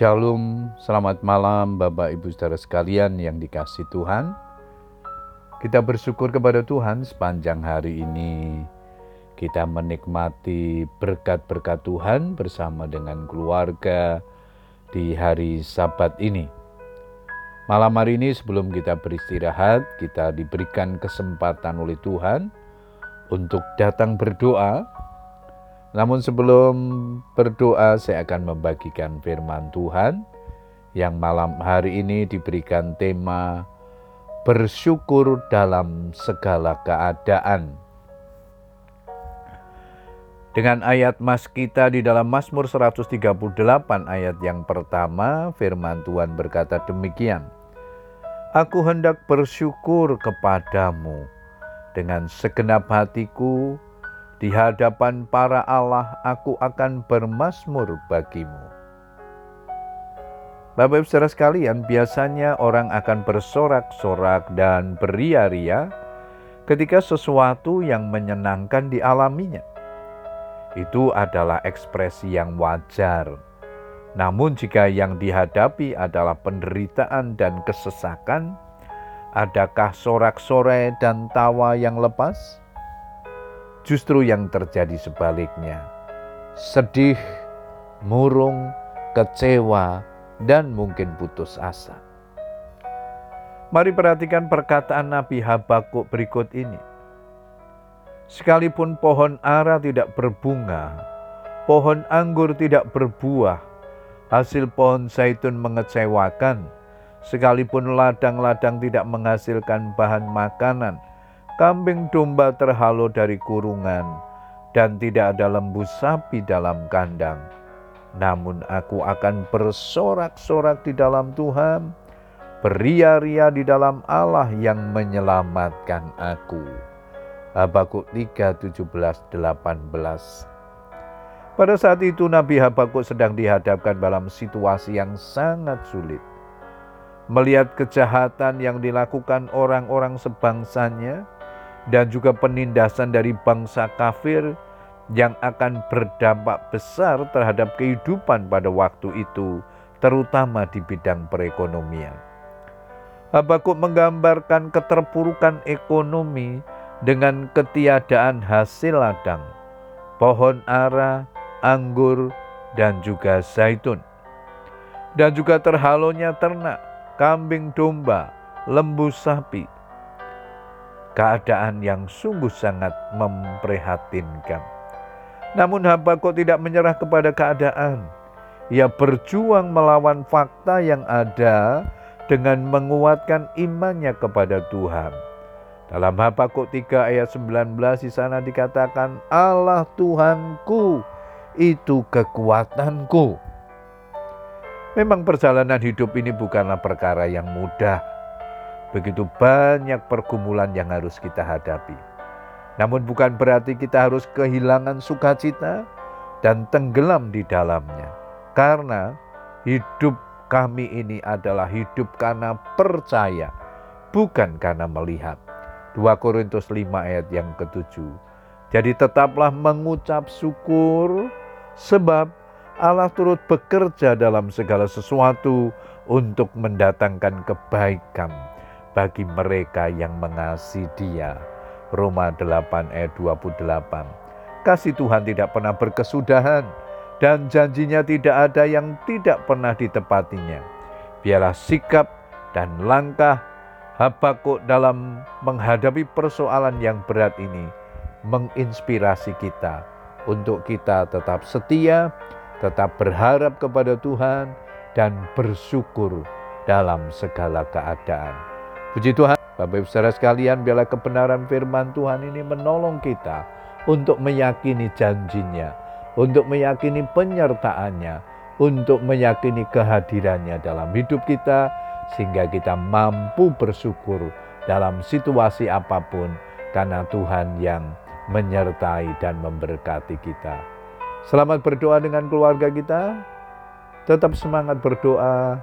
Shalom, selamat malam Bapak Ibu Saudara sekalian yang dikasih Tuhan. Kita bersyukur kepada Tuhan sepanjang hari ini. Kita menikmati berkat-berkat Tuhan bersama dengan keluarga di hari Sabat ini. Malam hari ini sebelum kita beristirahat, kita diberikan kesempatan oleh Tuhan untuk datang berdoa namun sebelum berdoa saya akan membagikan firman Tuhan yang malam hari ini diberikan tema bersyukur dalam segala keadaan. Dengan ayat mas kita di dalam Mazmur 138 ayat yang pertama, firman Tuhan berkata demikian. Aku hendak bersyukur kepadamu dengan segenap hatiku, di hadapan para Allah aku akan bermasmur bagimu. Bapak ibu saudara sekalian, biasanya orang akan bersorak-sorak dan beria-ria ketika sesuatu yang menyenangkan dialaminya. Itu adalah ekspresi yang wajar. Namun jika yang dihadapi adalah penderitaan dan kesesakan, adakah sorak-sorai dan tawa yang lepas? Justru yang terjadi sebaliknya. Sedih, murung, kecewa, dan mungkin putus asa. Mari perhatikan perkataan Nabi Habakuk berikut ini. Sekalipun pohon ara tidak berbunga, pohon anggur tidak berbuah, hasil pohon zaitun mengecewakan, sekalipun ladang-ladang tidak menghasilkan bahan makanan, kambing domba terhalau dari kurungan, dan tidak ada lembu sapi dalam kandang. Namun aku akan bersorak-sorak di dalam Tuhan, beria-ria di dalam Allah yang menyelamatkan aku. Habakuk 3, 17, 18 Pada saat itu Nabi Habakuk sedang dihadapkan dalam situasi yang sangat sulit. Melihat kejahatan yang dilakukan orang-orang sebangsanya, dan juga penindasan dari bangsa kafir yang akan berdampak besar terhadap kehidupan pada waktu itu, terutama di bidang perekonomian. Habakuk menggambarkan keterpurukan ekonomi dengan ketiadaan hasil ladang, pohon ara, anggur, dan juga zaitun. Dan juga terhalonya ternak, kambing domba, lembu sapi, keadaan yang sungguh sangat memprihatinkan. Namun Habakuk tidak menyerah kepada keadaan. Ia berjuang melawan fakta yang ada dengan menguatkan imannya kepada Tuhan. Dalam Habakuk 3 ayat 19 di sana dikatakan Allah Tuhanku itu kekuatanku. Memang perjalanan hidup ini bukanlah perkara yang mudah Begitu banyak pergumulan yang harus kita hadapi. Namun bukan berarti kita harus kehilangan sukacita dan tenggelam di dalamnya. Karena hidup kami ini adalah hidup karena percaya, bukan karena melihat. 2 Korintus 5 ayat yang ketujuh. Jadi tetaplah mengucap syukur sebab Allah turut bekerja dalam segala sesuatu untuk mendatangkan kebaikan bagi mereka yang mengasihi dia. Roma 8 ayat 28. Kasih Tuhan tidak pernah berkesudahan dan janjinya tidak ada yang tidak pernah ditepatinya. Biarlah sikap dan langkah Habakuk dalam menghadapi persoalan yang berat ini menginspirasi kita untuk kita tetap setia, tetap berharap kepada Tuhan, dan bersyukur dalam segala keadaan. Puji Tuhan, Bapak Ibu Saudara sekalian, biarlah kebenaran firman Tuhan ini menolong kita untuk meyakini janjinya, untuk meyakini penyertaannya, untuk meyakini kehadirannya dalam hidup kita, sehingga kita mampu bersyukur dalam situasi apa pun, karena Tuhan yang menyertai dan memberkati kita. Selamat berdoa dengan keluarga kita. Tetap semangat berdoa.